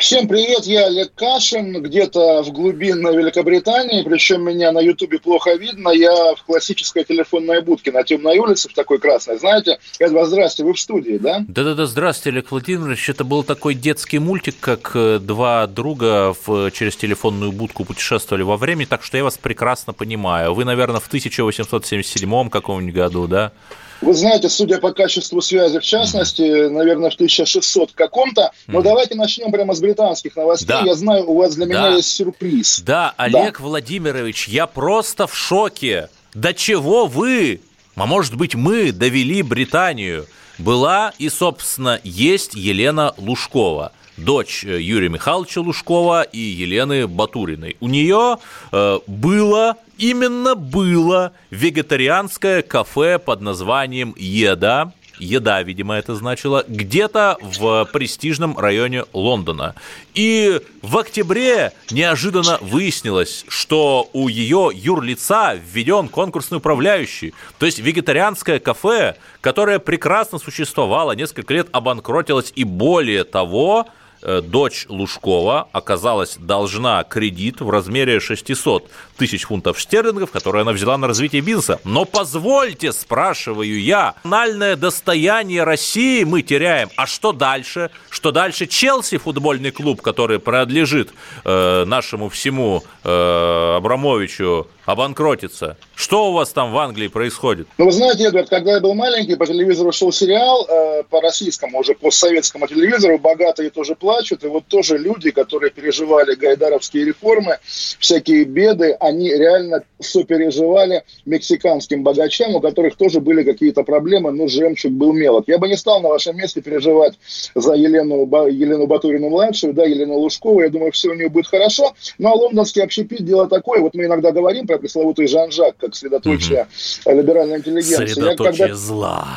Всем привет, я Олег Кашин, где-то в глубинной Великобритании, причем меня на Ютубе плохо видно, я в классической телефонной будке на темной улице, в такой красной, знаете. Говорю, здрасте, вы в студии, да? Да-да-да, здравствуйте, Олег Владимирович. Это был такой детский мультик, как э, два друга в, через телефонную будку путешествовали во времени, так что я вас прекрасно понимаю. Вы, наверное, в 1877 каком-нибудь году, да? Вы знаете, судя по качеству связи, в частности, наверное, в 1600 каком-то. Но давайте начнем прямо с британских новостей. Да. Я знаю, у вас для меня Да. есть сюрприз. Да, Олег Владимирович, я просто в шоке. До чего вы, а может быть мы, довели Британию? Была и, собственно, есть Елена Лужкова дочь э, Юрия Михайловича Лужкова и Елены Батуриной. У нее э, было, именно было вегетарианское кафе под названием «Еда», еда, видимо, это значило, где-то в престижном районе Лондона. И в октябре неожиданно выяснилось, что у ее юрлица введен конкурсный управляющий. То есть вегетарианское кафе, которое прекрасно существовало, несколько лет обанкротилось, и более того, дочь Лужкова оказалась должна кредит в размере 600 тысяч фунтов стерлингов, которые она взяла на развитие бизнеса. Но позвольте, спрашиваю я, национальное достояние России мы теряем. А что дальше? Что дальше Челси, футбольный клуб, который принадлежит э, нашему всему э, Абрамовичу, обанкротится? Что у вас там в Англии происходит? Ну, вы знаете, Эдвард, когда я был маленький, по телевизору шел сериал, э, по российскому, уже постсоветскому телевизору, «Богатые тоже плачут», и вот тоже люди, которые переживали гайдаровские реформы, всякие беды, они реально сопереживали мексиканским богачам, у которых тоже были какие-то проблемы, но жемчуг был мелок. Я бы не стал на вашем месте переживать за Елену, Елену Батурину-младшую, да, Елену Лужкову, я думаю, все у нее будет хорошо, ну, а лондонский общепит дело такое, вот мы иногда говорим про пресловутый Жан-Жак, как средоточие э, либеральной интеллигенции. Я Средоточие когда- зла.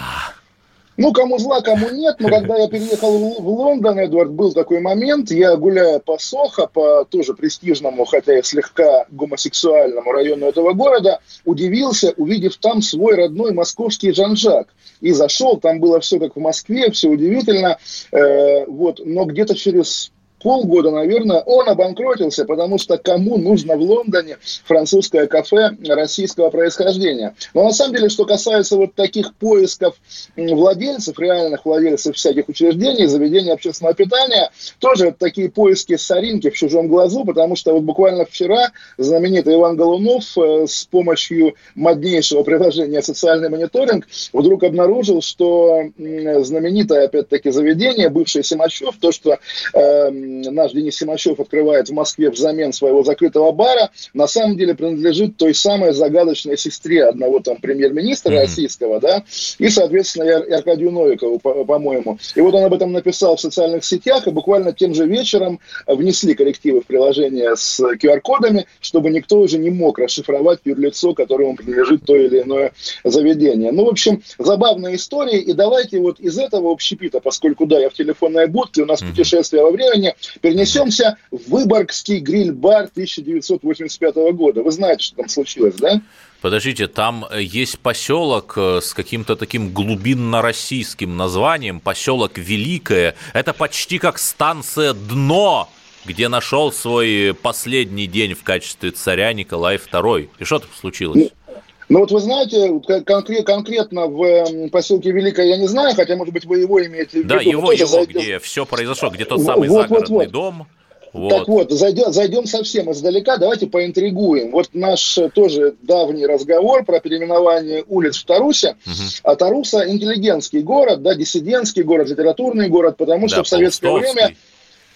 ну, кому зла, кому нет, но когда я переехал в в Лондон, Эдвард, был такой момент, я гуляя по Сохо, по тоже престижному, хотя и слегка гомосексуальному району этого города, удивился, увидев там свой родной московский Жан-Жак. И зашел, там было все как в Москве, все удивительно, э, вот, но где-то через полгода, наверное, он обанкротился, потому что кому нужно в Лондоне французское кафе российского происхождения. Но на самом деле, что касается вот таких поисков владельцев, реальных владельцев всяких учреждений, заведений общественного питания, тоже вот такие поиски соринки в чужом глазу, потому что вот буквально вчера знаменитый Иван Голунов э, с помощью моднейшего приложения «Социальный мониторинг» вдруг обнаружил, что знаменитое, опять-таки, заведение, бывшее Симачев, то, что э, наш Денис Симачев открывает в Москве взамен своего закрытого бара, на самом деле принадлежит той самой загадочной сестре одного там премьер-министра Мгм. российского, да, и, соответственно, и Ар- и Аркадию Новикову, по- по-моему. И вот он об этом написал в социальных сетях, и буквально тем же вечером внесли коррективы в приложение с QR-кодами, чтобы никто уже не мог расшифровать юрлицо, которому принадлежит то или иное заведение. Ну, в общем, забавная история, и давайте вот из этого общепита, поскольку, да, я в телефонной будке, у нас Мгм. путешествие во времени, перенесемся в Выборгский гриль-бар 1985 года. Вы знаете, что там случилось, да? Подождите, там э, есть поселок э, с каким-то таким глубинно-российским названием, поселок Великое. Это почти как станция Дно, где нашел свой последний день в качестве царя Николай II. И что там случилось? Ну вот вы знаете, вот кон- конкре- конкретно в м, поселке Великое я не знаю, хотя, может быть, вы его имеете в виду. Да, его, его, зайдем- где все произошло, где тот Вот, самый вот, загородный вот. дом. Так Вот. вот, зайдем, зайдем совсем издалека, давайте поинтригуем. Вот наш э, тоже давний разговор про переименование улиц в Тарусе. Мгм. А Таруса интеллигентский город, да, диссидентский город, литературный город, потому что Да, в советское время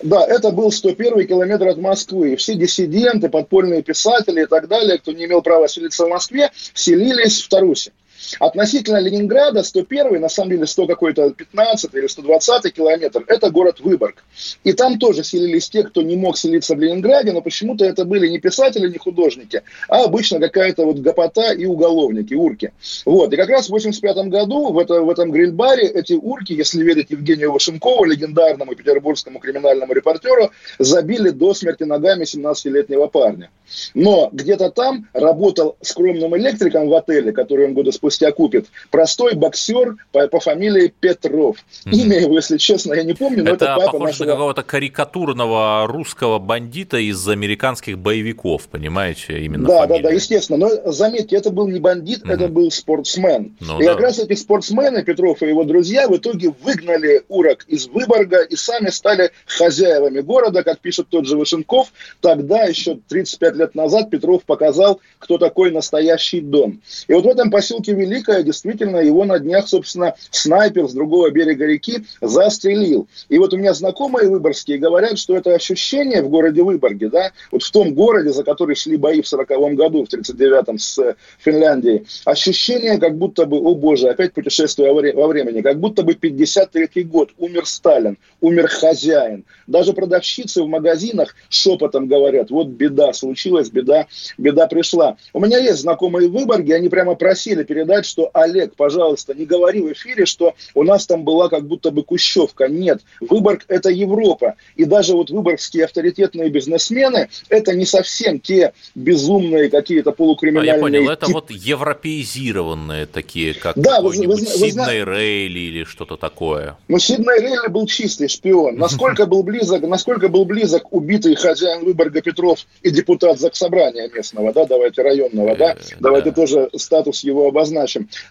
Да, это был 101 километр от Москвы. Все диссиденты, подпольные писатели и так далее, кто не имел права селиться в Москве, селились в Тарусе. Относительно Ленинграда 101, на самом деле 100 какой-то 15 или 120 километр, это город Выборг. И там тоже селились те, кто не мог селиться в Ленинграде, но почему-то это были не писатели, не художники, а обычно какая-то вот гопота и уголовники, урки. Вот. И как раз в 85 году в, это, в этом гриль-баре эти урки, если верить Евгению Вашенкову, легендарному петербургскому криминальному репортеру, забили до смерти ногами 17-летнего парня. Но где-то там работал скромным электриком в отеле, который он года спустя купит, простой боксер по, по фамилии Петров. Mm-hmm. Имя его, если честно, я не помню, но это, это папа похоже нашего... на какого-то карикатурного русского бандита из американских боевиков, понимаете, именно Да, фамилия. да, да, естественно. Но заметьте, это был не бандит, mm-hmm. это был спортсмен. Ну, и да. как раз эти спортсмены, Петров и его друзья, в итоге выгнали урок из Выборга и сами стали хозяевами города, как пишет тот же Вышенков. Тогда, еще 35 лет назад, Петров показал, кто такой настоящий дом. И вот в этом поселке Великое действительно его на днях, собственно, снайпер с другого берега реки застрелил. И вот у меня знакомые выборгские говорят, что это ощущение в городе Выборге, да, вот в том городе, за который шли бои в 40 году, в 39-м с Финляндией, ощущение, как будто бы, о боже, опять путешествие во времени, как будто бы 53-й год, умер Сталин, умер хозяин. Даже продавщицы в магазинах шепотом говорят, вот беда случилась, беда, беда пришла. У меня есть знакомые в Выборге, они прямо просили передать, что Олег, пожалуйста, не говори в эфире, что у нас там была как будто бы Кущевка. Нет, Выборг – это Европа. И даже вот выборгские авторитетные бизнесмены – это не совсем те безумные какие-то полукриминальные... А, я понял, это вот европеизированные такие, как да, какой-нибудь вы, вы, вы, Сидней Рейли или что-то такое. Ну, Сидней Рейли был чистый шпион. Насколько был близок, насколько был близок убитый хозяин Выборга Петров и депутат Заксобрания местного, да, давайте районного, да, э, давайте тоже статус его обозначим.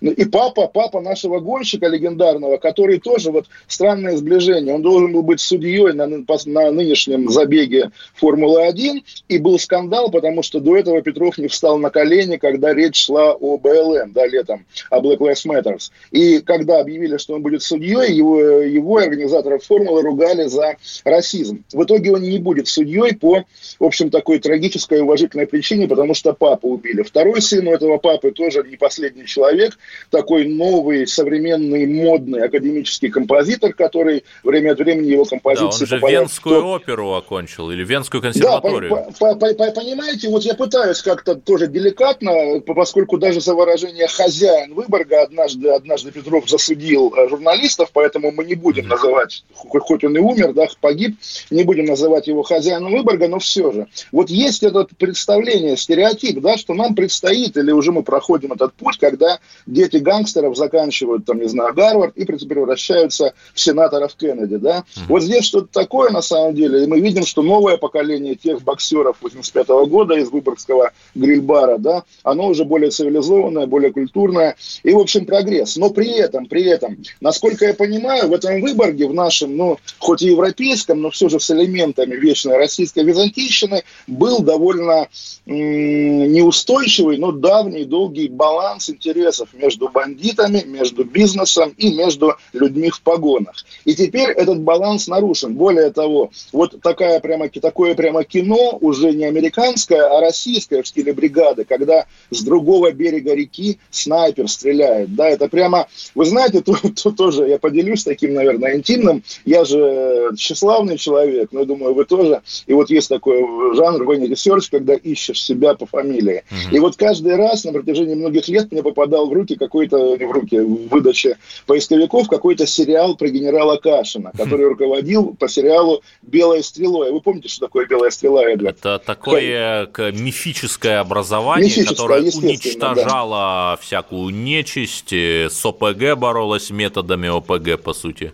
Ну, и папа, папа нашего гонщика легендарного, который тоже вот странное сближение. Он должен был быть судьей на, на нынешнем забеге Формулы-1, и был скандал, потому что до этого Петров не встал на колени, когда речь шла о БЛМ, да, летом, о Black Lives Matter. И когда объявили, что он будет судьей, его, его организаторов формулы ругали за расизм. В итоге он не будет судьей по, в общем, такой трагической уважительной причине, потому что папу убили. Второй сын у этого папы тоже не последний человек, такой новый, современный, модный академический композитор, который время от времени его композиции... Да, он же Венскую в... оперу окончил или Венскую консерваторию. Да, по, по, по, понимаете, вот я пытаюсь как-то тоже деликатно, поскольку даже за выражение «хозяин Выборга» однажды, однажды Петров засудил э, журналистов, поэтому мы не будем называть, хоть он и умер, да, погиб, не будем называть его хозяином Выборга, но все же. Вот есть это представление, стереотип, да, что нам предстоит, или уже мы проходим этот путь, когда дети гангстеров заканчивают, там, не знаю, Гарвард и превращаются в сенаторов Кеннеди, да. Mm-hmm. Вот здесь что-то такое на самом деле, и мы видим, что новое поколение тех боксеров 85 -го года из Выборгского гриль-бара, да, оно уже более цивилизованное, более культурное, и, в общем, прогресс. Но при этом, при этом, насколько я понимаю, в этом Выборге, в нашем, ну, хоть и европейском, но все же с элементами вечной российской византийщины, был довольно неустойчивый, но давний, долгий баланс интересов между бандитами, между бизнесом и между людьми в погонах. И теперь этот баланс нарушен. Более того, вот такая прямо, такое прямо кино, уже не американское, а российское в стиле бригады, когда с другого берега реки снайпер стреляет. Да, это прямо, вы знаете, тут, тут тоже я поделюсь таким, наверное, интимным. Я же тщеславный человек, но я думаю, вы тоже. И вот есть такой жанр Венни Research, когда ищешь себя по фамилии. Uh-huh. И вот каждый раз на протяжении многих лет мне попадал в руки какой-то, в руки, в выдаче поисковиков какой-то сериал про генерала Кашина, который uh-huh. руководил по сериалу «Белая стрела». Вы помните, что такое «Белая стрела», Эдвард? Это такое Хай. мифическое образование, Мифическое, которое уничтожало да. всякую нечисть, с ОПГ боролось методами ОПГ, по сути.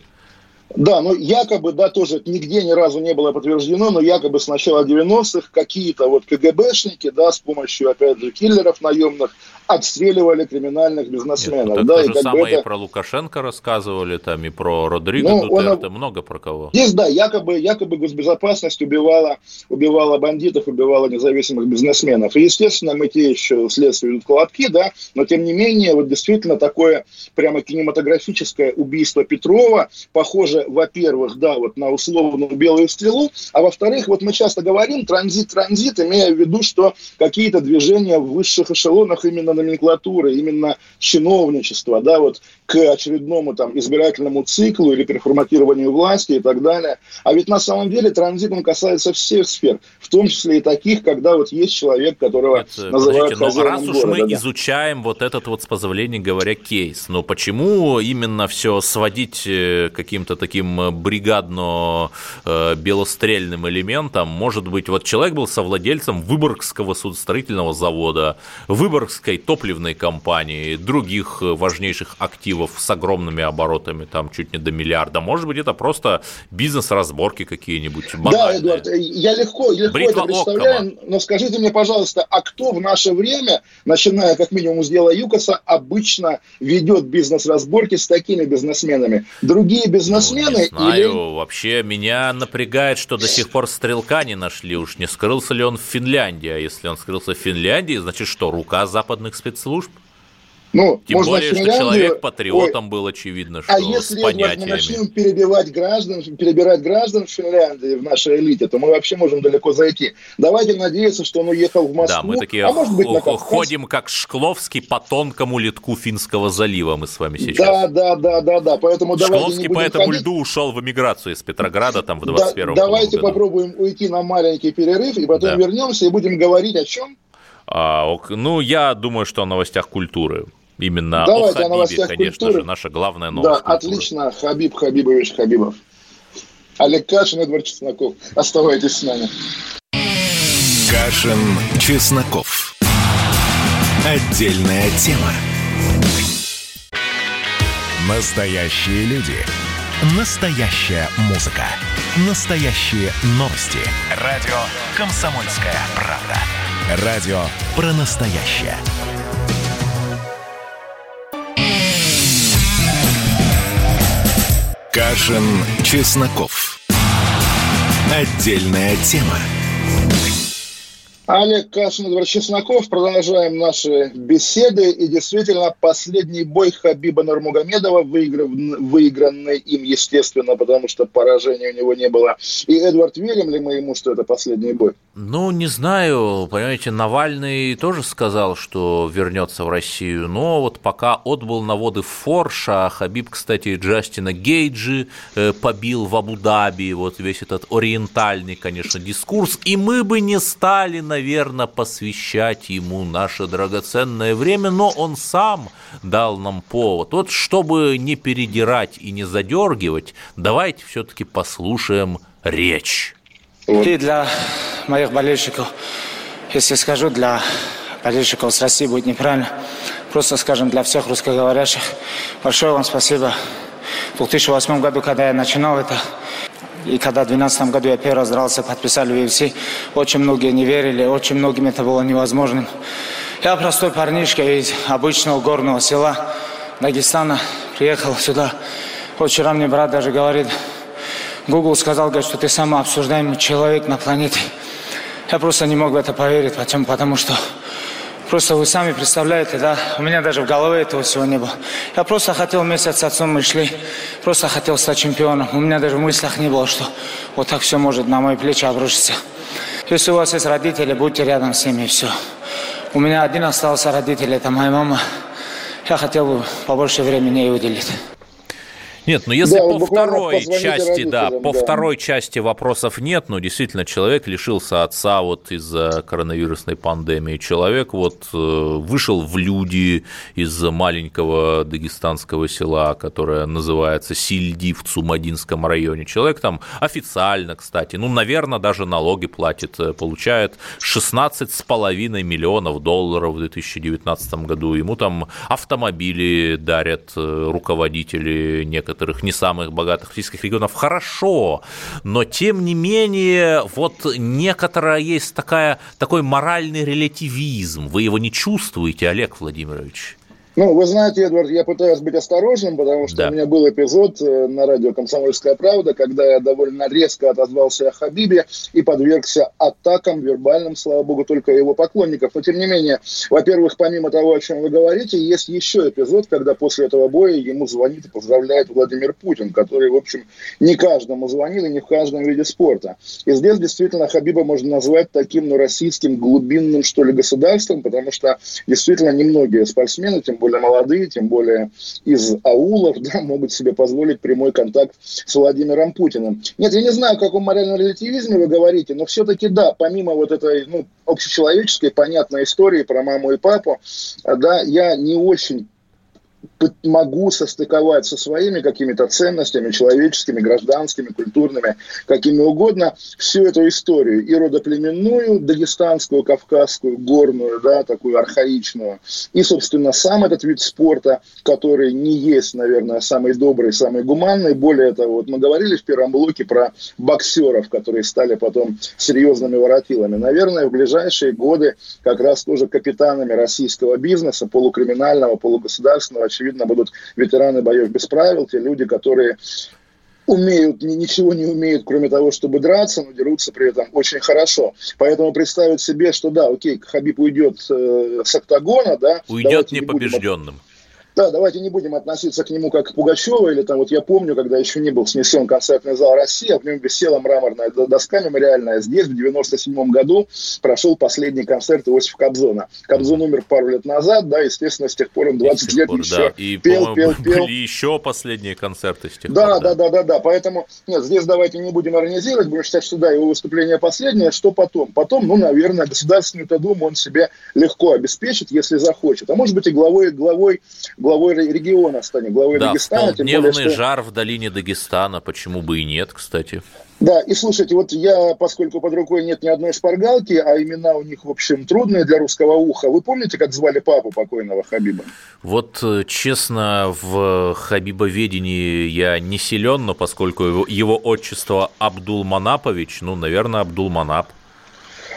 Да, ну якобы, да, тоже нигде ни разу не было подтверждено, но якобы с начала 90-х какие-то вот КГБшники, да, с помощью, опять же, киллеров наемных, отстреливали криминальных бизнесменов. Нет, да, то же и самое это... и про Лукашенко рассказывали, там и про Родриго ну, Дутерте, он... много про кого. Здесь, да, якобы, якобы госбезопасность убивала, убивала бандитов, убивала независимых бизнесменов. И, естественно, мы те еще следствие идут колотки, да, но тем не менее, вот действительно такое прямо кинематографическое убийство Петрова, похоже, во-первых, да, вот на условную белую стрелу, а во-вторых, вот мы часто говорим транзит-транзит, имея в виду, что какие-то движения в высших эшелонах именно именно номенклатуры, именно чиновничества, да, вот к очередному там избирательному циклу или переформатированию власти и так далее. А ведь на самом деле транзит, он касается всех сфер, в том числе и таких, когда вот есть человек, которого Это, называют но раз уж мы да. изучаем вот этот вот, с позволения говоря, кейс, но почему именно все сводить э, каким-то таким э, бригадно-белострельным э, элементом? Может быть, вот человек был совладельцем Выборгского судостроительного завода, Выборгской топливной компании, других важнейших активов с огромными оборотами, там чуть не до миллиарда. Может быть, это просто бизнес-разборки какие-нибудь банальные. Да, Эдуард, я легко, легко это представляю, Оккома. но скажите мне, пожалуйста, а кто в наше время, начиная как минимум с дела Юкоса, обычно ведет бизнес-разборки с такими бизнесменами? Другие бизнесмены? Ну, не знаю, или... вообще меня напрягает, что до сих пор стрелка не нашли. Уж не скрылся ли он в Финляндии? А если он скрылся в Финляндии, значит что, рука западных спецслужб? Ну, Тем можно более, Финляндию... что человек патриотом Ой, был, очевидно, а что А если, с понятиями. мы начнем перебивать граждан, перебирать граждан в Финляндии, в нашей элите, то мы вообще можем далеко зайти. Давайте надеяться, что он уехал в Москву. Да, мы такие а может быть, на ходим, как Шкловский, по тонкому литку Финского залива мы с вами сейчас. Да, да, да, да, да. Поэтому Шкловский по этому ходить. льду ушел в эмиграцию из Петрограда там в 21 да, Давайте году. попробуем уйти на маленький перерыв, и потом да. вернемся и будем говорить о чем? А, ну, я думаю, что о новостях культуры. Именно Давайте о Хабибе, о конечно культуры. же, наша главная новость. Да, культуры. отлично. Хабиб Хабибович Хабибов. Олег Кашин, Эдвард Чесноков. Оставайтесь с нами. Кашин, Чесноков. Отдельная тема. Настоящие люди. Настоящая музыка. Настоящие новости. Радио «Комсомольская правда». Радио про настоящее. Кашин, Чесноков. Отдельная тема. Олег Кашин, Эдвард Чесноков. Продолжаем наши беседы. И действительно, последний бой Хабиба Нурмагомедова, выигран, выигранный им, естественно, потому что поражения у него не было. И, Эдвард, верим ли мы ему, что это последний бой? Ну, не знаю. Понимаете, Навальный тоже сказал, что вернется в Россию. Но вот пока отбыл на воды Форша, Хабиб, кстати, Джастина Гейджи э, побил в Абу-Даби. Вот весь этот ориентальный, конечно, дискурс. И мы бы не стали, наверное, посвящать ему наше драгоценное время, но он сам дал нам повод. Вот чтобы не передирать и не задергивать, давайте все-таки послушаем речь. И для моих болельщиков, если скажу, для болельщиков с России будет неправильно, просто скажем для всех русскоговорящих, большое вам спасибо. В 2008 году, когда я начинал это, и когда в 2012 году я первый раз дрался, подписали в UFC, очень многие не верили, очень многим это было невозможным. Я простой парнишка из обычного горного села Дагестана, приехал сюда. Вот вчера мне брат даже говорит, Google сказал, говорит, что ты самый обсуждаемый человек на планете. Я просто не мог в это поверить, почему? Потому что Просто вы сами представляете, да, у меня даже в голове этого всего не было. Я просто хотел вместе с отцом мы шли, просто хотел стать чемпионом. У меня даже в мыслях не было, что вот так все может на мои плечи обрушиться. Если у вас есть родители, будьте рядом с ними, и все. У меня один остался родитель, это моя мама. Я хотел бы побольше времени ей уделить. Нет, ну если да, по второй части, да, по да. второй части вопросов нет, но действительно человек лишился отца вот из-за коронавирусной пандемии. Человек вот э, вышел в люди из маленького дагестанского села, которое называется Сильди в Цумадинском районе. Человек там официально, кстати, ну, наверное, даже налоги платит, э, получает 16,5 миллионов долларов в 2019 году. Ему там автомобили дарят э, руководители некоторых некоторых не самых богатых российских регионов хорошо, но тем не менее вот некоторая есть такая, такой моральный релятивизм. Вы его не чувствуете, Олег Владимирович? Ну, вы знаете, Эдвард, я пытаюсь быть осторожным, потому что да. у меня был эпизод э, на радио «Комсомольская правда», когда я довольно резко отозвался о Хабибе и подвергся атакам вербальным, слава богу, только его поклонников. Но, тем не менее, во-первых, помимо того, о чем вы говорите, есть еще эпизод, когда после этого боя ему звонит и поздравляет Владимир Путин, который, в общем, не каждому звонил и не в каждом виде спорта. И здесь действительно Хабиба можно назвать таким, ну, российским глубинным, что ли, государством, потому что действительно немногие спортсмены, тем более молодые, тем более из аулов, да, могут себе позволить прямой контакт с Владимиром Путиным. Нет, я не знаю, о каком моральном релятивизме вы говорите, но все-таки да, помимо вот этой ну, общечеловеческой, понятной истории про маму и папу, да, я не очень могу состыковать со своими какими-то ценностями человеческими, гражданскими, культурными, какими угодно, всю эту историю, и родоплеменную, дагестанскую, кавказскую, горную, да, такую архаичную, и, собственно, сам этот вид спорта, который не есть, наверное, самый добрый, самый гуманный. Более того, вот мы говорили в первом блоке про боксеров, которые стали потом серьезными воротилами. Наверное, в ближайшие годы как раз тоже капитанами российского бизнеса, полукриминального, полугосударственного, очевидно, будут ветераны боев без правил, те люди, которые умеют, ничего не умеют, кроме того, чтобы драться, но дерутся при этом очень хорошо. Поэтому представить себе, что да, окей, Хабиб уйдет э, с октагона, да. Уйдет непобежденным. Будем да, давайте не будем относиться к нему как к Пугачева, или там вот я помню, когда еще не был снесен концертный зал России, а в нем висела мраморная доска мемориальная. Здесь в 97 году прошел последний концерт Иосифа Кобзона. Кобзон умер пару лет назад, да, естественно, с тех пор он 20 лет пор, еще да. И, пел, пел, пел. Были еще последние концерты с тех да, пор. Да, да, да, да, да. Поэтому, нет, здесь давайте не будем организировать, будем считать, что да, его выступление последнее. Что потом? Потом, ну, наверное, Государственную Думу он себе легко обеспечит, если захочет. А может быть и главой, главой главой региона станет, главой да, Дагестана. Дневный более, что... жар в долине Дагестана, почему бы и нет, кстати. Да, и слушайте, вот я, поскольку под рукой нет ни одной шпаргалки, а имена у них, в общем, трудные для русского уха, вы помните, как звали папу покойного Хабиба? Вот, э, честно, в Хабибоведении я не силен, но поскольку его, его отчество Абдулманапович, ну, наверное, Абдулманап.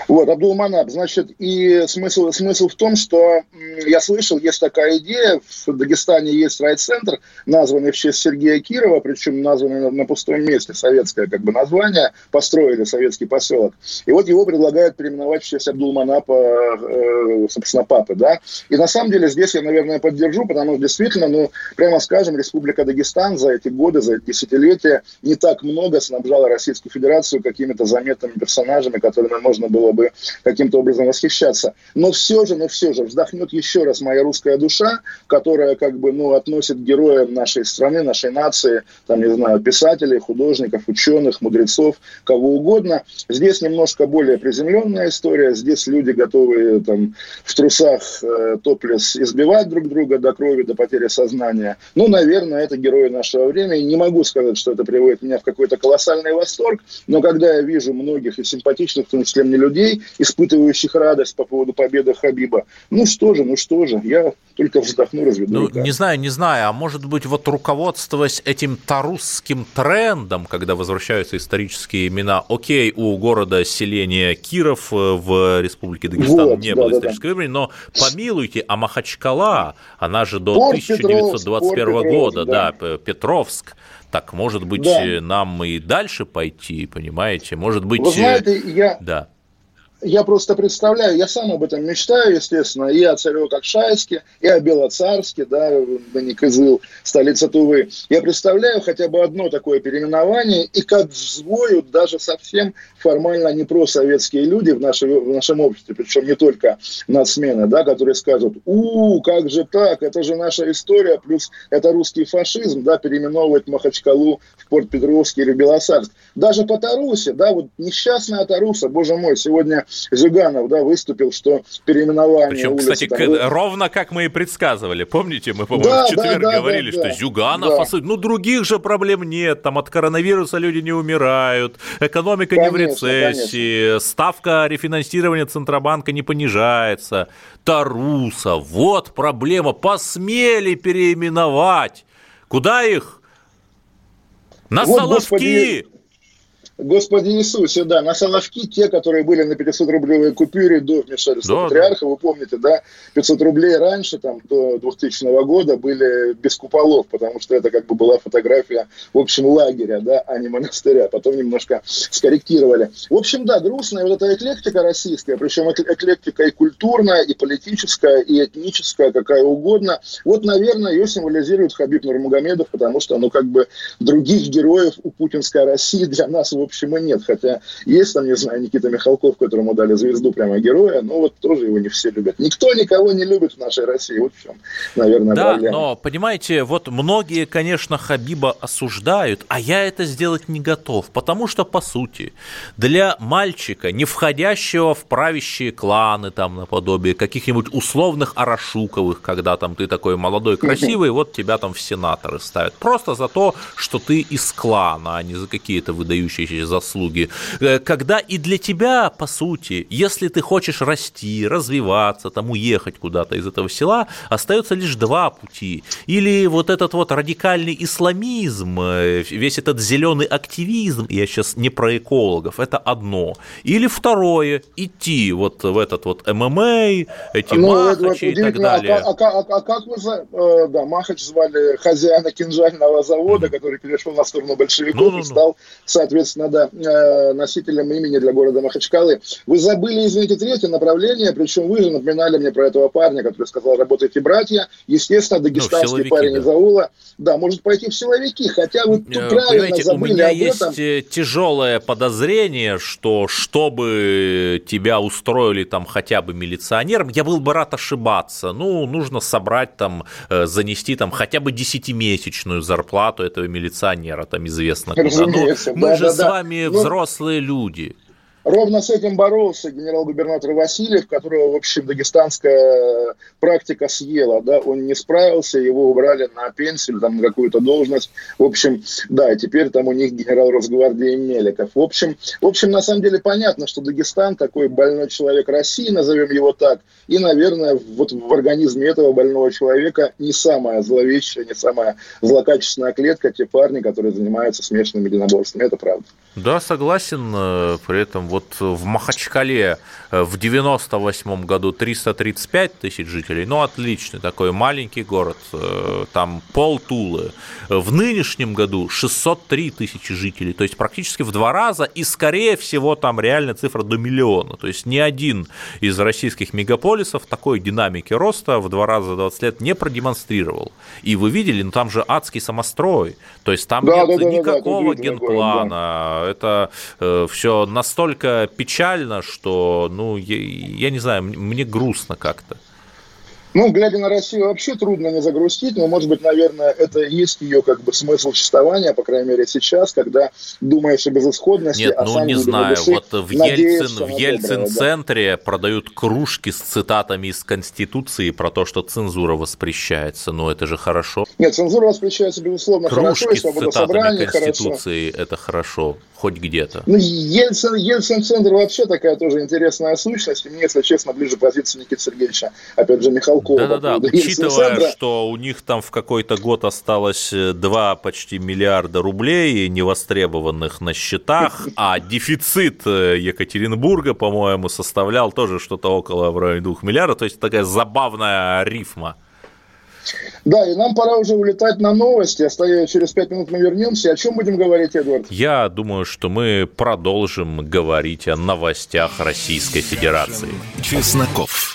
Вот, Абдулманаб, значит, и смысл, смысл в том, что я слышал, есть такая идея, в Дагестане есть райцентр, названный в честь Сергея Кирова, причем названный на, на пустом месте, советское как бы название, построили советский поселок. И вот его предлагают переименовать в честь Абдулманапа, э, собственно, папы, да. И на самом деле здесь я, наверное, поддержу, потому что действительно, ну, прямо скажем, Республика Дагестан за эти годы, за эти десятилетия не так много снабжала Российскую Федерацию какими-то заметными персонажами, которыми можно было бы каким-то образом восхищаться. Но все же, но все же вздохнет еще раз моя русская душа, которая как бы, ну, относит героям нашей страны, нашей нации, там, не знаю, писателей, художников, ученых, мудрецов, кого угодно. Здесь немножко более приземленная история, здесь люди готовы там в трусах э, топлес избивать друг друга до крови, до потери сознания. Ну, наверное, это герои нашего времени. Не могу сказать, что это приводит меня в какой-то колоссальный восторг, но когда я вижу многих и симпатичных, в том числе мне людей, людей, испытывающих радость по поводу победы Хабиба. Ну что же, ну что же, я только вздохну, разведу Ну, руками. не знаю, не знаю, а может быть, вот руководствуясь этим тарусским трендом, когда возвращаются исторические имена, окей, у города селения Киров э, в Республике Дагестан вот, не да, было да, исторического да. времени, но помилуйте, а Махачкала, она же до Порт 1921 Петровск, года, да. да, Петровск, так может быть да. нам и дальше пойти, понимаете? Может быть, Вы знаете, я, да я просто представляю, я сам об этом мечтаю, естественно, и о Царево-Кокшайске, и о Белоцарске, да, Дани Кызыл, столица Тувы. Я представляю хотя бы одно такое переименование, и как взвоют даже совсем формально не просоветские люди в, нашей, в нашем обществе, причем не только нацмены, да, которые скажут, у, как же так, это же наша история, плюс это русский фашизм, да, переименовывать Махачкалу в Порт Петровский или Белоцарск. Даже по Тарусе, да, вот несчастная Таруса, боже мой, сегодня Зюганов, да, выступил, что переименование Причем, улицы, кстати, там, вы... ровно как мы и предсказывали, помните, мы, по-моему, да, в четверг да, да, говорили, да, да, что Зюганов, да. Осу... ну, других же проблем нет, там от коронавируса люди не умирают, экономика конечно, не в рецессии, конечно. ставка рефинансирования Центробанка не понижается, Таруса, вот проблема, посмели переименовать, куда их? На вот, Соловки! Господи, Господи Иисусе, да, на Соловки, те, которые были на 500-рублевой купюре до вмешательства да, патриарха, да. вы помните, да, 500 рублей раньше, там, до 2000 года были без куполов, потому что это как бы была фотография, в общем, лагеря, да, а не монастыря. Потом немножко скорректировали. В общем, да, грустная вот эта эклектика российская, причем эклектика и культурная, и политическая, и этническая, какая угодно. Вот, наверное, ее символизирует Хабиб Нурмагомедов, потому что, ну, как бы других героев у путинской России для нас, в общем, и нет. Хотя есть там, не знаю, Никита Михалков, которому дали звезду прямо героя, но вот тоже его не все любят. Никто никого не любит в нашей России. Вот в чем, наверное, да, проблема. но, понимаете, вот многие, конечно, Хабиба осуждают, а я это сделать не готов, потому что, по сути, для мальчика, не входящего в правящие кланы, там, наподобие каких-нибудь условных Арашуковых, когда там ты такой молодой, красивый, вот тебя там в сенаторы ставят. Просто за то, что ты из клана, а не за какие-то выдающиеся эти заслуги, э, когда и для тебя, по сути, если ты хочешь расти, развиваться, там уехать куда-то из этого села, остается лишь два пути. Или вот этот вот радикальный исламизм, э, весь этот зеленый активизм, я сейчас не про экологов, это одно. Или второе, идти вот в этот вот ММА, эти ну, махачи вот, и так далее. А, а, а, а как вы, э, да, Махач звали хозяина кинжального завода, mm-hmm. который перешел на сторону большевиков ну, ну, и стал, соответственно, да, э, носителем имени для города Махачкалы. Вы забыли, извините, третье направление, причем вы же напоминали мне про этого парня, который сказал, работайте братья. Естественно, ну, дагестанский ну, парень да. из аула, да, может пойти в силовики, хотя вы тут э, правильно забыли у меня об этом. есть э, тяжелое подозрение, что чтобы тебя устроили там хотя бы милиционером, я был бы рад ошибаться. Ну, нужно собрать там, занести там хотя бы десятимесячную зарплату этого милиционера, там известно куда. Ну, мы да, же да, с вами вами ну, взрослые люди. Ровно с этим боролся генерал-губернатор Васильев, которого, в общем, дагестанская практика съела, да, он не справился, его убрали на пенсию, там, на какую-то должность, в общем, да, и теперь там у них генерал Росгвардии Меликов. В общем, в общем, на самом деле понятно, что Дагестан такой больной человек России, назовем его так, и, наверное, вот в организме этого больного человека не самая зловещая, не самая злокачественная клетка, те парни, которые занимаются смешанными единоборствами, это правда. Да, согласен, э, при этом вот в Махачкале э, в 98 году 335 тысяч жителей, ну, отличный такой маленький город, э, там пол Тулы. В нынешнем году 603 тысячи жителей, то есть практически в два раза, и, скорее всего, там реальная цифра до миллиона. То есть ни один из российских мегаполисов такой динамики роста в два раза за 20 лет не продемонстрировал. И вы видели, ну, там же адский самострой, то есть там да, нет да, никакого да, генплана, да. это э, все настолько настолько печально, что, ну, я, я не знаю, мне грустно как-то. Ну, глядя на Россию, вообще трудно не загрустить, но, может быть, наверное, это и есть ее как бы смысл существования, по крайней мере, сейчас, когда думаешь о безысходности, Нет, а ну, не знаю, души, вот в, Ельцин, в Ельцин-центре да. продают кружки с цитатами из Конституции про то, что цензура воспрещается, но это же хорошо. Нет, цензура воспрещается, безусловно, кружки хорошо, с цитатами Конституции хорошо. это хорошо хоть где-то. Ну, Ельцин, Ельцин-центр вообще такая тоже интересная сущность. И мне, если честно, ближе позиция Никиты Сергеевича, опять же, Михалкова. Да-да-да, учитывая, что у них там в какой-то год осталось 2 э, почти миллиарда рублей невостребованных на счетах, а дефицит э, Екатеринбурга, по-моему, составлял тоже что-то около в районе 2 миллиардов, то есть такая забавная рифма. Да, и нам пора уже улетать на новости. Остается через пять минут мы вернемся. О чем будем говорить, Эдвард? Я думаю, что мы продолжим говорить о новостях Российской Федерации. Чесноков.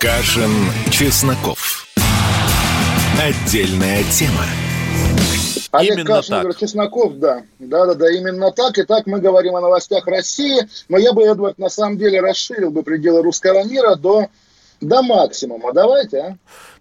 Кашин, Чесноков. Отдельная тема. Олег именно Кашин, так. Чесноков, да. Да-да-да, именно так. И так мы говорим о новостях России. Но я бы, Эдвард, на самом деле расширил бы пределы русского мира до до максимума. Давайте, а?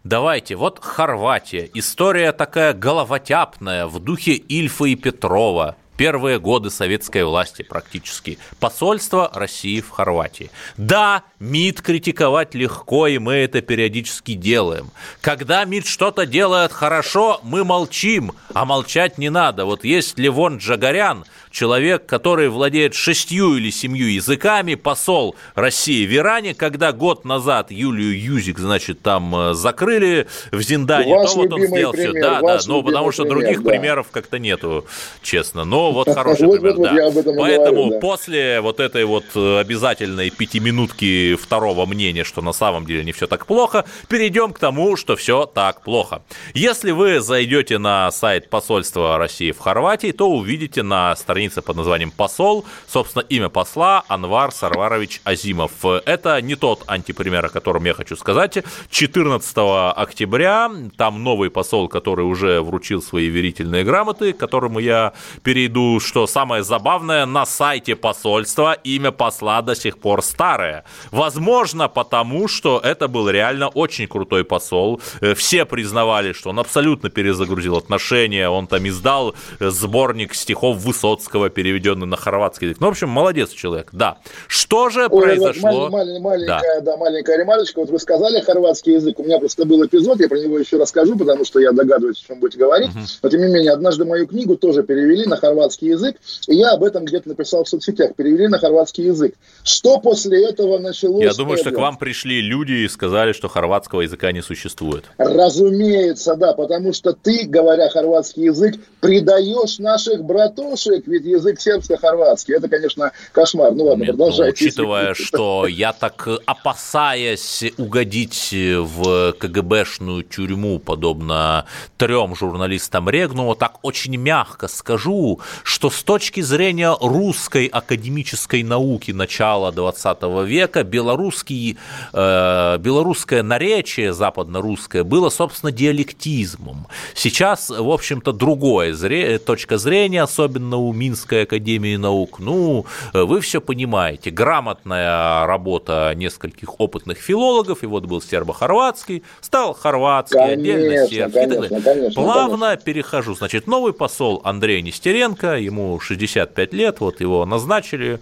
Давайте, вот Хорватия. История такая головотяпная, в духе Ильфа и Петрова первые годы советской власти практически. Посольство России в Хорватии. Да, МИД критиковать легко, и мы это периодически делаем. Когда МИД что-то делает хорошо, мы молчим, а молчать не надо. Вот есть Левон Джагарян, человек, который владеет шестью или семью языками, посол России в Иране, когда год назад Юлию Юзик, значит, там э, закрыли в Зиндане, Ваш то вот он сделал пример, все. Да, да, ну потому что пример, других да. примеров как-то нету, честно. Но вот хороший пример, да. Поэтому после вот этой вот э, обязательной пятиминутки второго мнения, что на самом деле не все так плохо, перейдем к тому, что все так плохо. Если вы зайдете на сайт посольства России в Хорватии, то увидите на странице под названием «Посол», собственно, имя посла Анвар Сарварович Азимов. Это не тот антипример, о котором я хочу сказать. 14 октября там новый посол, который уже вручил свои верительные грамоты, к которому я перейду, что самое забавное, на сайте посольства имя посла до сих пор старое. Возможно, потому что это был реально очень крутой посол. Э, Все признавали, что он абсолютно перезагрузил отношения, он там издал э, сборник стихов Высоцкого, переведенный на хорватский язык. Ну, в общем, молодец человек, да. Что же Ой, произошло? малень- малень- маленькая, да. маленькая ремарочка. Вот вы сказали хорватский язык. У меня просто был эпизод, я про него еще расскажу, потому что я догадываюсь, о чем будете говорить. Но тем не менее, однажды мою книгу тоже перевели на хорватский язык, и я об этом где-то написал в соцсетях. Перевели на хорватский язык. Что после этого началось? Я думаю, что к вам пришли люди и сказали, что хорватского языка не существует. Разумеется, да, потому что ты, говоря хорватский язык, предаешь наших братушек, ведь язык сербско-хорватский. Это, конечно, кошмар. Ну ладно, Нет, ну, продолжайте. учитывая, что я так опасаясь угодить в КГБшную тюрьму, подобно трем журналистам Регнова, так очень мягко скажу, что с точки зрения русской академической науки начала 20 века белорусский, э, белорусское наречие западно-русское было, собственно, диалектизмом. Сейчас, в общем-то, другое зре- точка зрения, особенно у Минской академии наук. Ну, э, вы все понимаете. Грамотная работа нескольких опытных филологов, и вот был сербо-хорватский, стал хорватский, отдельно Конечно, сербский. и так конечно, далее. конечно, Плавно перехожу. Значит, новый посол Андрей Нестеренко, ему 65 лет, вот его назначили.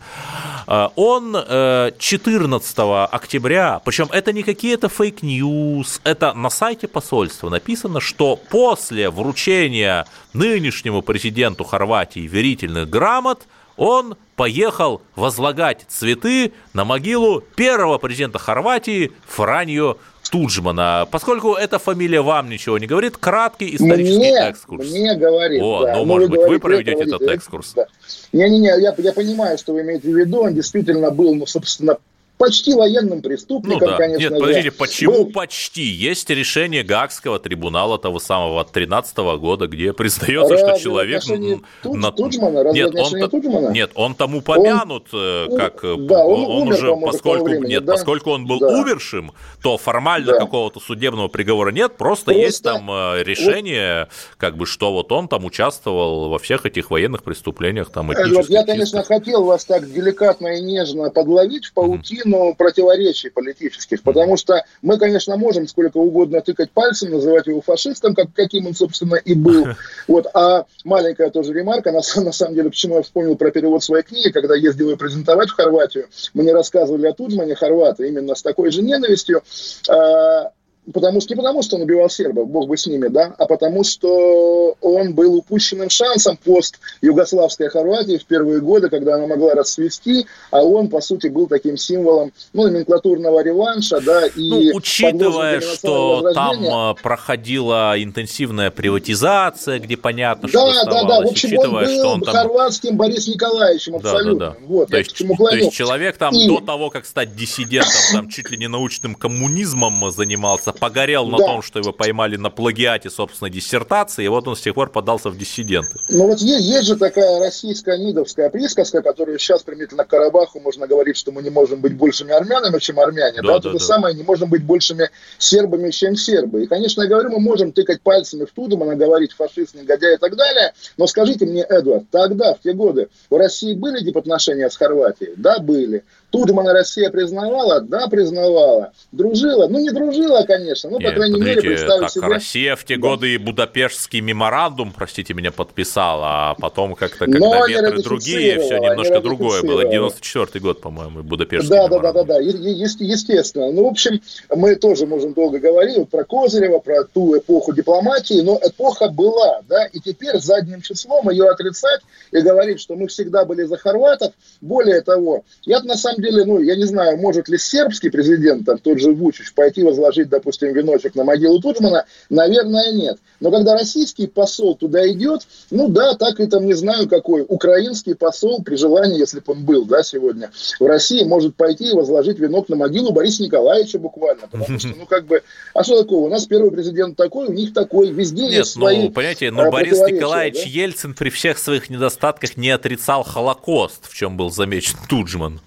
Э, Он э, 14 октября, причем это не какие-то fake news, это на сайте посольства написано, что после вручения нынешнему президенту Хорватии верительных грамот он поехал возлагать цветы на могилу первого президента Хорватии Франьо Туджмана. Поскольку эта фамилия вам ничего не говорит, краткий исторический мне, экскурс. Мне говорит, О, да. ну, может быть, вы проведете этот экскурс. Да. Не-не-не, я, я понимаю, что вы имеете в виду. Он действительно был, ну, собственно, почти военным Ну преступником, да. конечно Нет, подождите, почему Был- почти? Есть решение Гаагского трибунала того самого 13 года, где признается, что Разве человек... отношение м, Туд- на- Туджмана? Разве Нет, он, Туджмана? нет, он там упомянут, э, у- как... э, да, он умер, уже, поскольку, времени, нет, да? поскольку он был Да. умершим, то формально Да. какого-то судебного приговора нет, просто, Просто есть там э, решение, как бы, что вот он там участвовал во всех этих военных преступлениях, там, этнических я, конечно, чистках. хотел вас так деликатно и нежно подловить в паутину противоречий политических, потому что мы, конечно, можем сколько угодно тыкать пальцем, называть его фашистом, как, каким он, собственно, и был. Вот. А маленькая тоже ремарка, на, на самом деле, почему я вспомнил про перевод своей книги, когда ездил ее презентовать в Хорватию, мне рассказывали о Туджмане, хорваты, именно с такой же ненавистью, а, Потому что не потому, что он убивал сербов, бог бы с ними, да, а потому что он был упущенным шансом пост югославской Хорватии в первые годы, когда она могла расцвести, а он, по сути, был таким символом, ну, номенклатурного реванша, да, и... Ну, учитывая, что там э, проходила интенсивная приватизация, где понятно, что Да, да, да, в общем, он учитывая, был что он там... хорватским Борис Николаевичем Да, да, абсолютно. да. Вот, то, есть, то есть человек там И- до того, как стать диссидентом, там чуть ли не научным коммунизмом занимался, погорел на Да. том, что его поймали на плагиате, собственно, диссертации, и вот он с тех пор подался в диссиденты. Ну вот есть, есть же такая российская мидовская присказка, которую сейчас применительно к Карабаху можно говорить, что мы не можем быть большими армянами, чем армяне. Да, Да, да, то да. же самое, не можем быть большими сербами, чем сербы. И, конечно, я говорю, мы можем тыкать пальцами в Тудемана, говорить фашист, негодяй и так далее. Но скажите мне, Эдуард, тогда, в те годы, у России были дипотношения с Хорватией? Да, были. Тудемана Россия признавала? Да, признавала. Дружила? Ну, не дружила, конечно. Ну, по Нет, крайней мере, представить так, себе... Россия в те Да. годы и Будапештский меморандум, простите меня, подписала, а потом как-то, Но когда не ветры другие, все немножко не другое было. ратифицировала. 94 год, по-моему, Будапештский Да, да, да, да, меморандум. да, есте- естественно. Ну, в общем, мы тоже можем долго говорить вот про Козырева, про ту эпоху дипломатии, но эпоха была, да, и теперь задним числом ее отрицать и говорить, что мы всегда были за хорватов. Более того, я на самом деле, ну, я не знаю, может ли сербский президент, там, тот же Вучич, пойти возложить, допустим, веночек на могилу Тутмана, наверное, нет. Но когда российский посол туда идет, ну да, так и там, не знаю какой, украинский посол, при желании, если бы он был, да, сегодня в России, может пойти и возложить венок на могилу Бориса Николаевича буквально. Потому что, ну как бы, а что такого? У нас первый президент такой, у них такой, везде Нет, есть ну, свои понимаете, э, но Борис Николаевич да? Ельцин при всех своих недостатках не отрицал Холокост, в чем был замечен Туджман.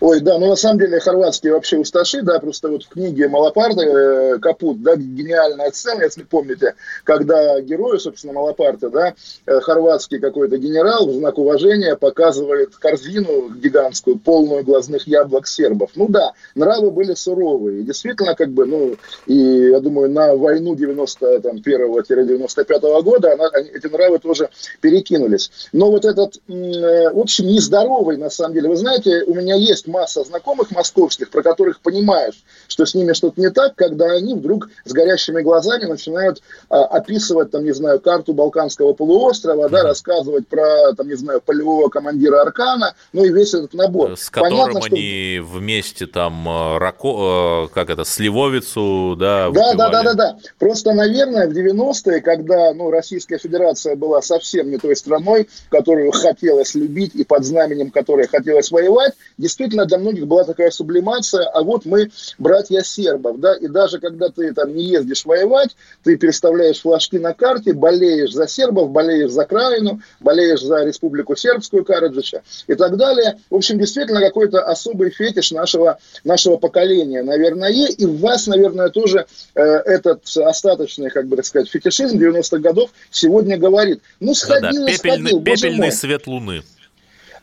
Ой, да, ну на самом деле хорватские вообще усташи, да, просто вот в книге Малапарта э, Капут, да, гениальная сцена, если помните, когда герою, собственно, Малапарта, да, э, хорватский какой-то генерал в знак уважения показывает корзину гигантскую, полную глазных яблок сербов. Ну да, нравы были суровые. Действительно, как бы, ну, и я думаю, на войну 91-95 года она, эти нравы тоже перекинулись. Но вот этот, м, э, в общем, нездоровый, на самом деле, вы знаете, у меня есть масса знакомых московских, про которых понимаешь, что с ними что-то не так, когда они вдруг с горящими глазами начинают а, описывать, там, не знаю, карту Балканского полуострова, да, рассказывать про, там, не знаю, полевого командира Аркана, ну и весь этот набор. С которым Понятно, что- они вместе там э, Рако, э, как это, Сливовицу, да, Да, да, да, да, да. Просто, наверное, в 90-е, когда ну, Российская Федерация была совсем не той страной, которую хотелось любить и под знаменем которой хотелось воевать, действительно для многих была такая сублимация, а вот мы братья сербов, да, и даже когда ты там не ездишь воевать, ты переставляешь флажки на карте, болеешь за сербов, болеешь за Краину, болеешь за Республику Сербскую Караджича и так далее. В общем, действительно какой-то особый фетиш нашего, нашего поколения, наверное, и в вас, наверное, тоже э, этот остаточный, как бы так сказать, фетишизм 90-х годов сегодня говорит. Ну, сходил, и пепельный, сходил, пепельный свет луны.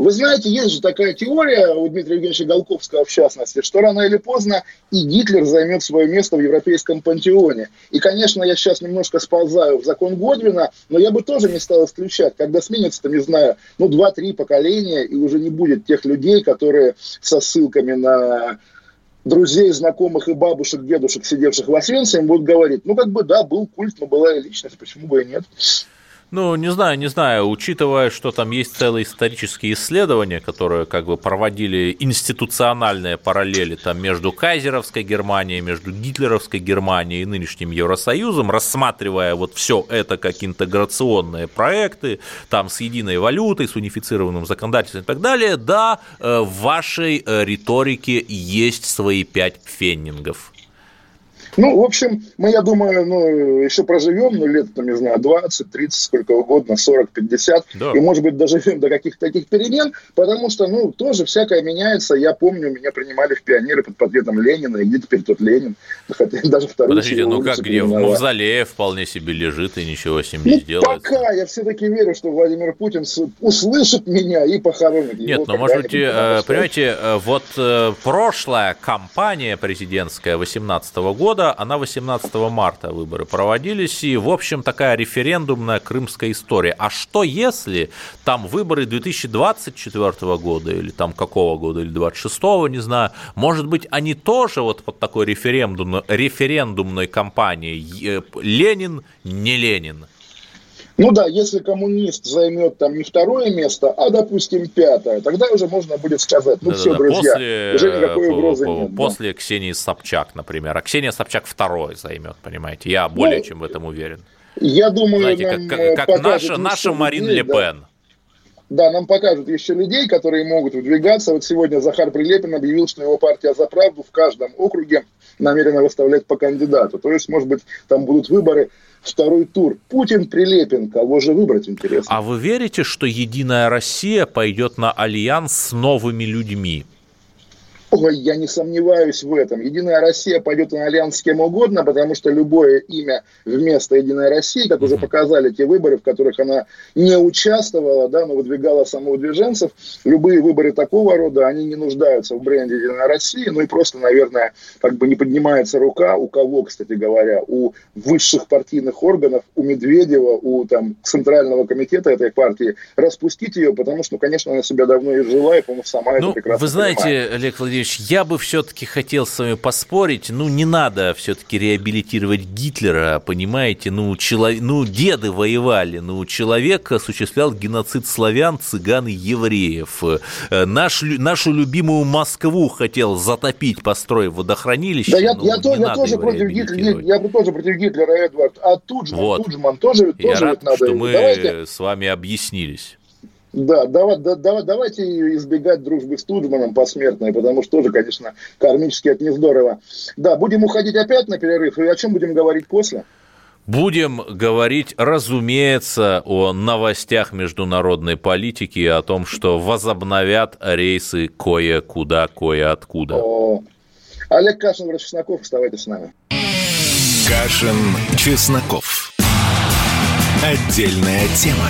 Вы знаете, есть же такая теория у Дмитрия Евгеньевича Голковского, в частности, что рано или поздно и Гитлер займет свое место в европейском пантеоне. И, конечно, я сейчас немножко сползаю в закон Годвина, но я бы тоже не стал исключать, когда сменится, там, не знаю, ну, два-три поколения, и уже не будет тех людей, которые со ссылками на друзей, знакомых и бабушек, дедушек, сидевших в Освенциме, будут говорить, ну, как бы, да, был культ, но была и личность, почему бы и нет. Ну, не знаю, не знаю, учитывая, что там есть целые исторические исследования, которые как бы проводили институциональные параллели там между кайзеровской Германией, между гитлеровской Германией и нынешним Евросоюзом, рассматривая вот все это как интеграционные проекты, там с единой валютой, с унифицированным законодательством и так далее, да, э, в вашей э, риторике есть свои пять пфеннингов. Ну, в общем, мы, я думаю, ну, еще проживем, ну, лет, там, не знаю, 20, 30, сколько угодно, 40, 50, Да. и, может быть, доживем до каких-то таких перемен, потому что, ну, тоже всякое меняется. Я помню, меня принимали в пионеры под портретом Ленина, и где теперь тот Ленин? Хотя даже вторую Подождите, его ну как, где? В переименовали. мавзолее вполне себе лежит и ничего с ним не Ну, сделается. пока я все-таки верю, что Владимир Путин услышит меня и похоронит его Нет, ну когда-нибудь, можете, потому э, понимаете, э, вот э, прошлая кампания президентская 2018 года, она 18 марта выборы проводились, и, в общем, такая референдумная крымская история. А что если там выборы 2024 года, или там какого года, или 26 не знаю, может быть, они тоже вот под такой референдум, референдумной кампанией Ленин, не Ленин? Ну да, если коммунист займет там не второе место, а, допустим, пятое, тогда уже можно будет сказать, ну все, Да-да-да, друзья, после, уже никакой э, угрозы по- нет. да. После Ксении Собчак, например. А Ксения Собчак второй займет, понимаете? Я более Ну, чем в этом уверен. Я думаю, Знаете, нам, как, э, как, покажет наша, наша Марин людей, Ле да. Пен. Да, нам покажут еще людей, которые могут выдвигаться. Вот сегодня Захар Прилепин объявил, что его партия «За правду» в каждом округе намерена выставлять по кандидату. То есть, может быть, там будут выборы второй тур. Путин, Прилепин, кого же выбрать, интересно. А вы верите, что «Единая Россия» пойдет на альянс с новыми людьми? Ой, я не сомневаюсь в этом. Единая Россия пойдет на альянс с кем угодно, потому что любое имя вместо Единой России, как уже показали те выборы, в которых она не участвовала, да, но выдвигала самовыдвиженцев, любые выборы такого рода, они не нуждаются в бренде Единой России, ну и просто, наверное, как бы не поднимается рука у кого, кстати говоря, у высших партийных органов, у Медведева, у там центрального комитета этой партии, распустить ее, потому что, ну, конечно, она себя давно изжила, и, по-моему, сама ну, это прекрасно Вы знаете, понимает. Олег Владимирович, я бы все-таки хотел с вами поспорить. Ну, не надо все-таки реабилитировать Гитлера, понимаете? Ну, челов... ну, деды воевали. Ну, человек осуществлял геноцид славян, цыган и евреев. Э, Наш, нашу любимую Москву хотел затопить, построив водохранилище. Да, я, Ну, я, то- я тоже против Гитлера, реабилитировать. я тоже против Гитлера, Эдвард. А Туджман, Вот. Туджман тоже, Я тоже рад, ведь надо. что мы Давайте, с вами объяснились. Да, давай, да, давай- давайте избегать дружбы с Туджманом посмертной, потому что тоже, конечно, кармически это не здорово. Да, будем уходить опять на перерыв, и о чем будем говорить после? Будем говорить, разумеется, о новостях международной политики и о том, что возобновят рейсы кое-куда, кое-откуда. О, Олег Кашин, Врач Чесноков, оставайтесь с нами. Кашин, Чесноков. Отдельная тема.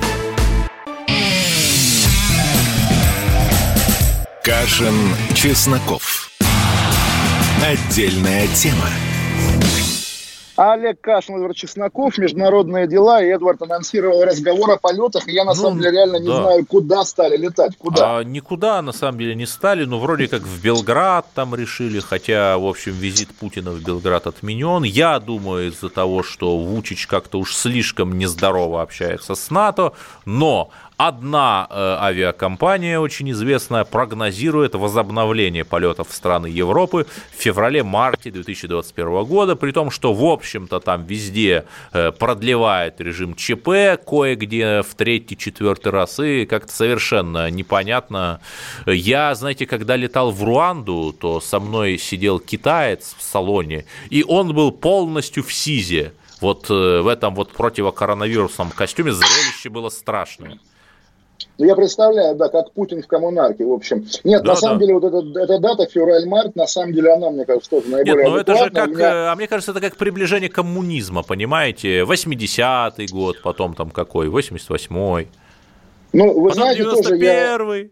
Кашин, Чесноков. Отдельная тема. Олег Кашин, Эдвард Чесноков, международные дела. И Эдвард анонсировал разговор о полетах. И я, на Ну, самом деле, реально не да. знаю, куда стали летать. Куда? А никуда, на самом деле, не стали. Ну, вроде как в Белград там решили, хотя, в общем, визит Путина в Белград отменен. Я думаю, из-за того, что Вучич как-то уж слишком нездорово общается с НАТО, но одна э, авиакомпания, очень известная, прогнозирует возобновление полетов в страны Европы в феврале-марте 2021 года, при том, что, в общем-то, там везде э, продлевает режим ЧП, кое-где в третий, четвертый раз, и как-то совершенно непонятно. Я, знаете, когда летал в Руанду, то со мной сидел китаец в салоне, и он был полностью в СИЗе. Вот э, в этом вот противокоронавирусном костюме зрелище было страшное. Ну, Я представляю, да, как Путин в коммунарке, в общем. Нет, Да, на самом да. деле, вот эта, эта дата, февраль-март, на самом деле, она, мне кажется, тоже Нет, наиболее ну это же как, меня- э, а мне кажется, это как приближение коммунизма, понимаете? 80-й год, потом там какой, 88-й, Ну, вы потом знаете, тоже я 91-й.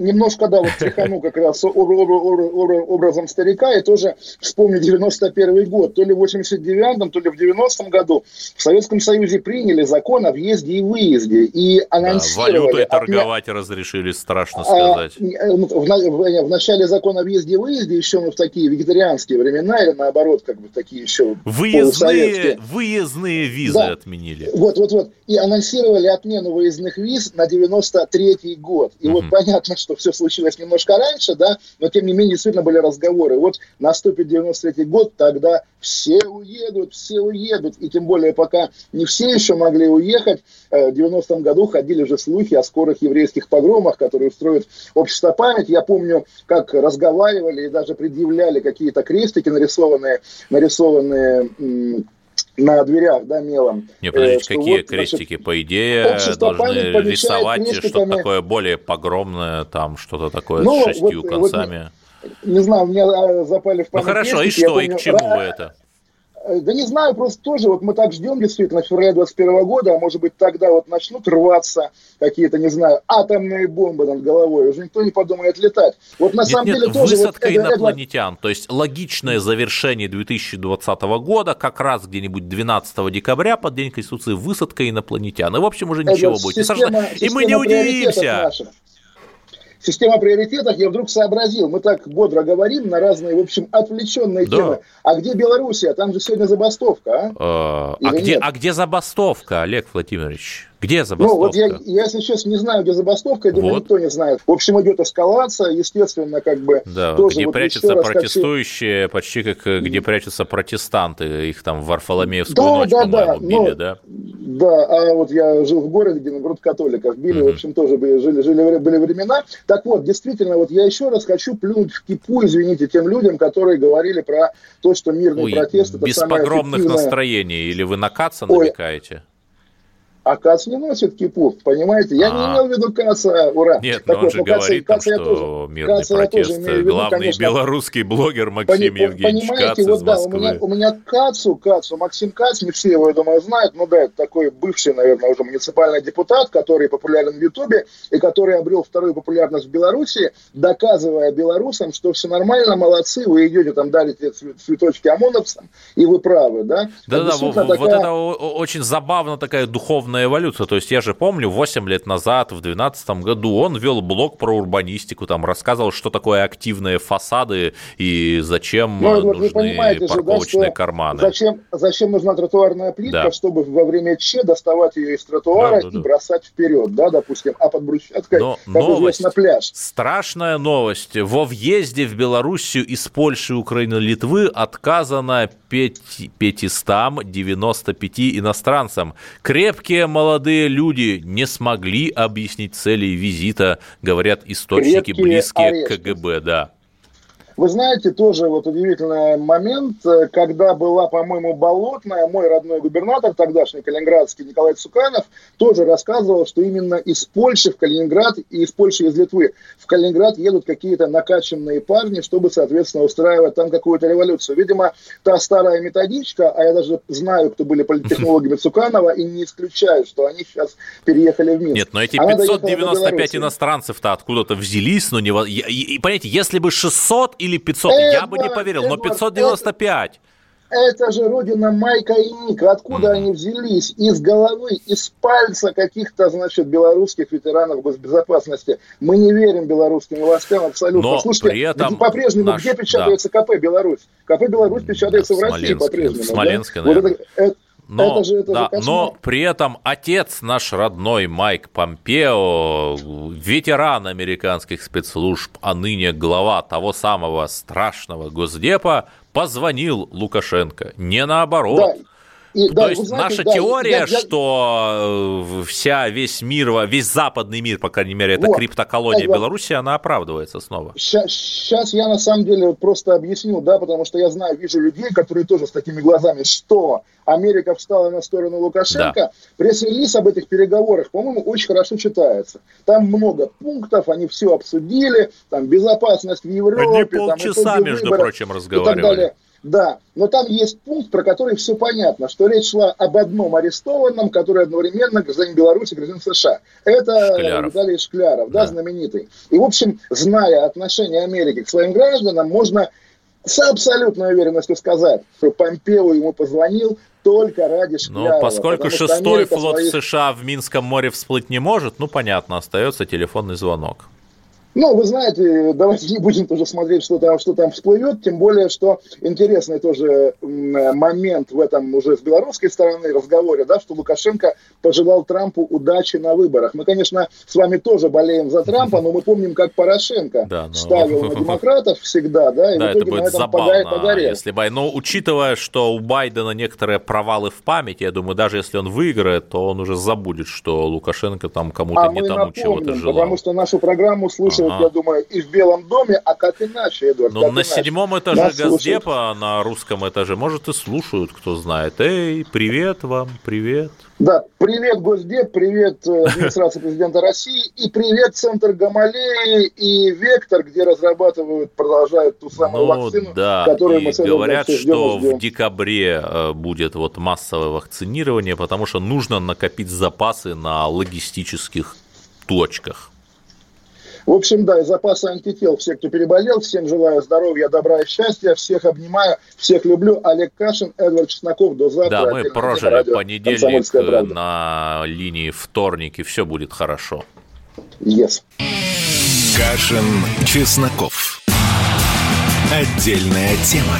Немножко, да, вот тряхану как раз об- об- об- об- образом старика и тоже вспомню 91 год. То ли в 89-м, то ли в 90-м году в Советском Союзе приняли закон о въезде и выезде и Да, анонсировали... валютой отмя- торговать разрешили, страшно А, сказать. ну, В, в- в начале закона о въезде и выезде, еще ну, в такие вегетарианские времена, или наоборот, как бы такие еще Выездные, выездные визы Да. отменили. Вот, вот, вот. И анонсировали отмену выездных виз на 93-й год. И вот Мгм. понятно, что все случилось немножко раньше, да, но тем не менее действительно были разговоры. Вот наступит 93-й год, тогда все уедут, все уедут. И тем более, пока не все еще могли уехать, э, в 90-м году ходили же слухи о скорых еврейских погромах, которые устроит общество память. Я помню, как разговаривали и даже предъявляли какие-то крестики, нарисованные, нарисованные на дверях, да, мелом. Не, Э, подождите, что какие вот, значит, крестики? По идее, должны рисовать что-то такое более погромное, там что-то такое Ну, с шестью вот- вот концами. Не знаю, мне а, запали в Ну память хорошо, и крестики, я что, и к помню, чему вы это? Э, Да не знаю, просто тоже вот мы так ждем действительно февраля 21 года, а может быть тогда вот начнут рваться какие-то, не знаю, атомные бомбы над головой, уже никто не подумает летать. Вот на Нет, самом нет, деле тоже... вот высадка это- это- инопланетян. То есть логичное завершение 2020 года, как раз где-нибудь 12 декабря под День Конституции, высадка инопланетян. И, в общем, уже это ничего будет не система- страшно. И мы не удивимся. наших. Система приоритетов, я вдруг сообразил, мы так бодро говорим на разные, в общем, отвлеченные Да. темы. А где Белоруссия? Там же сегодня забастовка, а? А Или где, нет? а где забастовка, Олег Владимирович? Где Ну, забастовка? вот я, я, честно, не знаю, где забастовка, я думаю, Вот. никто не знает. В общем, идет эскалация, естественно, как бы Да, тоже где вот прячутся протестующие, почти как э, где прячутся протестанты. Их там в Варфоломеевскую Да, ночь, да, да, били, но- да? Да, а вот я жил в городе, где, наоборот, католиков били, Мгм. в общем, тоже были, жили, жили, были времена. Так вот, действительно, вот я еще раз хочу плюнуть в кипу, извините, тем людям, которые говорили про то, что мирный Ой, протест это без самое погромных настроений. Или вы на Каца Ой. А Кац не носит кипу, понимаете? Я не А. имел в виду Каца, ура. Нет, Так но он вот, же ну, Каца- говорит, там, Каца я что тоже- мирный Каца я тоже протест. виду, Главный конечно, белорусский блогер Максим Пони- Евгеньевич Кац Понимаете, из вот да, у меня, Москвы. у меня Кацу, Кацу, Максим Кац, не все его, я думаю, знают, но да, это такой бывший, наверное, уже муниципальный депутат, который популярен в Ютубе и который обрел вторую популярность в Беларуси, доказывая белорусам, что все нормально, молодцы, вы идете там дарите цве- цветочки ОМОНовцам, и вы правы, да? Да-да, вот, вот такая- это о- о- очень забавно такая духовная эволюция. То есть я же помню, 8 лет назад, в 2012 году, он вел блог про урбанистику, там рассказывал, что такое активные фасады и зачем вы нужны понимаете же, да, парковочные карманы. Зачем, зачем нужна тротуарная плитка, Да. чтобы во время Че доставать ее из тротуара Да, да, и да. бросать вперед, да, допустим, а под брусчаткой, Но как новость, известно, пляж. страшная новость. Во въезде в Белоруссию из Польши, Украины, Литвы отказано 595 иностранцам. Крепкие молодые люди не смогли объяснить цели визита, говорят источники, Крепкие близкие к орешки. КГБ, да. Вы знаете, тоже вот удивительный момент, э, когда была, по-моему, Болотная, мой родной губернатор тогдашний, калининградский Николай Цуканов, тоже рассказывал, что именно из Польши в Калининград и из Польши из Литвы в Калининград едут какие-то накачанные парни, чтобы, соответственно, устраивать там какую-то революцию. Видимо, та старая методичка, а я даже знаю, кто были политтехнологами Цуканова, и не исключаю, что они сейчас переехали в Минск. Нет, но эти Она доехала до 595 Беларуси. иностранцев-то откуда-то взялись, но не... и, понимаете, если бы 600 или 500, Эдвард, я бы не поверил, но Эдвард, 595. Это же родина Майка и Ника. Откуда Мгм. они взялись? Из головы, из пальца каких-то, значит, белорусских ветеранов госбезопасности. Мы не верим белорусским властям абсолютно. Но Слушайте, при этом по-прежнему наш- где печатается КП Беларусь? КП Беларусь печатается в в России Смоленске, по-прежнему. в да? Смоленске, Вот это, наверное. это- Но, это же, это да, же но при этом отец наш родной Майк Помпео, ветеран американских спецслужб, а ныне глава того самого страшного госдепа, позвонил Лукашенко. Не наоборот. Да. И, То да, есть вы знаете, наша да, теория, я- я- что э, вся, весь мир, весь западный мир, по крайней мере, это Вот. криптоколония Эдвард. Беларуси, она оправдывается снова. Сейчас я на самом деле просто объясню, да, потому что я знаю, вижу людей, которые тоже с такими глазами, что Америка встала на сторону Лукашенко. Пресс-релиз об этих переговорах, по-моему, очень хорошо читается. Там много пунктов, они все обсудили, там безопасность в Европе, Они там, полчаса, итоги между выборов прочим, и так разговаривали. далее. Да, но там есть пункт, про который все понятно, что речь шла об одном арестованном, который одновременно гражданин Беларуси, гражданин США. Это Шкляров. Виталий Шкляров, да, Да. знаменитый. И, в общем, зная отношение Америки к своим гражданам, можно с абсолютной уверенностью сказать, что Помпео ему позвонил только ради Шклярова. Но поскольку шестой флот своих- США в Минском море всплыть не может, ну, понятно, остается телефонный звонок. Ну, вы знаете, давайте не будем тоже смотреть, что там, что там всплывет, тем более, что интересный тоже м, момент в этом уже с белорусской стороны разговоре, да, что Лукашенко пожелал Трампу удачи на выборах. Мы, конечно, с вами тоже болеем за Трампа, но мы помним, как Порошенко Да, но- ставил на демократов всегда, да, и да, в это итоге будет на этом забавно, пога- погорел. если бы... Но учитывая, что у Байдена некоторые провалы в памяти, я думаю, даже если он выиграет, то он уже забудет, что Лукашенко там кому-то А не тому чего-то желал. потому что нашу программу слушают, Ага. я думаю, и в Белом доме, а как иначе, Эдуард? Ну, на иначе? седьмом этаже Нас слушают. Газдепа, на русском этаже, может, и слушают, кто знает. Эй, привет вам, привет. Да, привет, Госдеп, привет, э, администрация президента России, и привет, Центр Гамалеи и Вектор, где разрабатывают, продолжают ту самую Ну, вакцину, да, которую и мы говорят, ждем что ждем. в декабре э, будет вот массовое вакцинирование, потому что нужно накопить запасы на логистических точках. В общем, да, и запасы антител. Все, кто переболел, всем желаю здоровья, добра и счастья. Всех обнимаю, всех люблю. Олег Кашин, Эдвард Чесноков. До завтра. Да, мы прожили радио понедельник «Комсомольская э, правда». на линии вторник, и все будет хорошо. Yes. Кашин, Чесноков. Отдельная тема.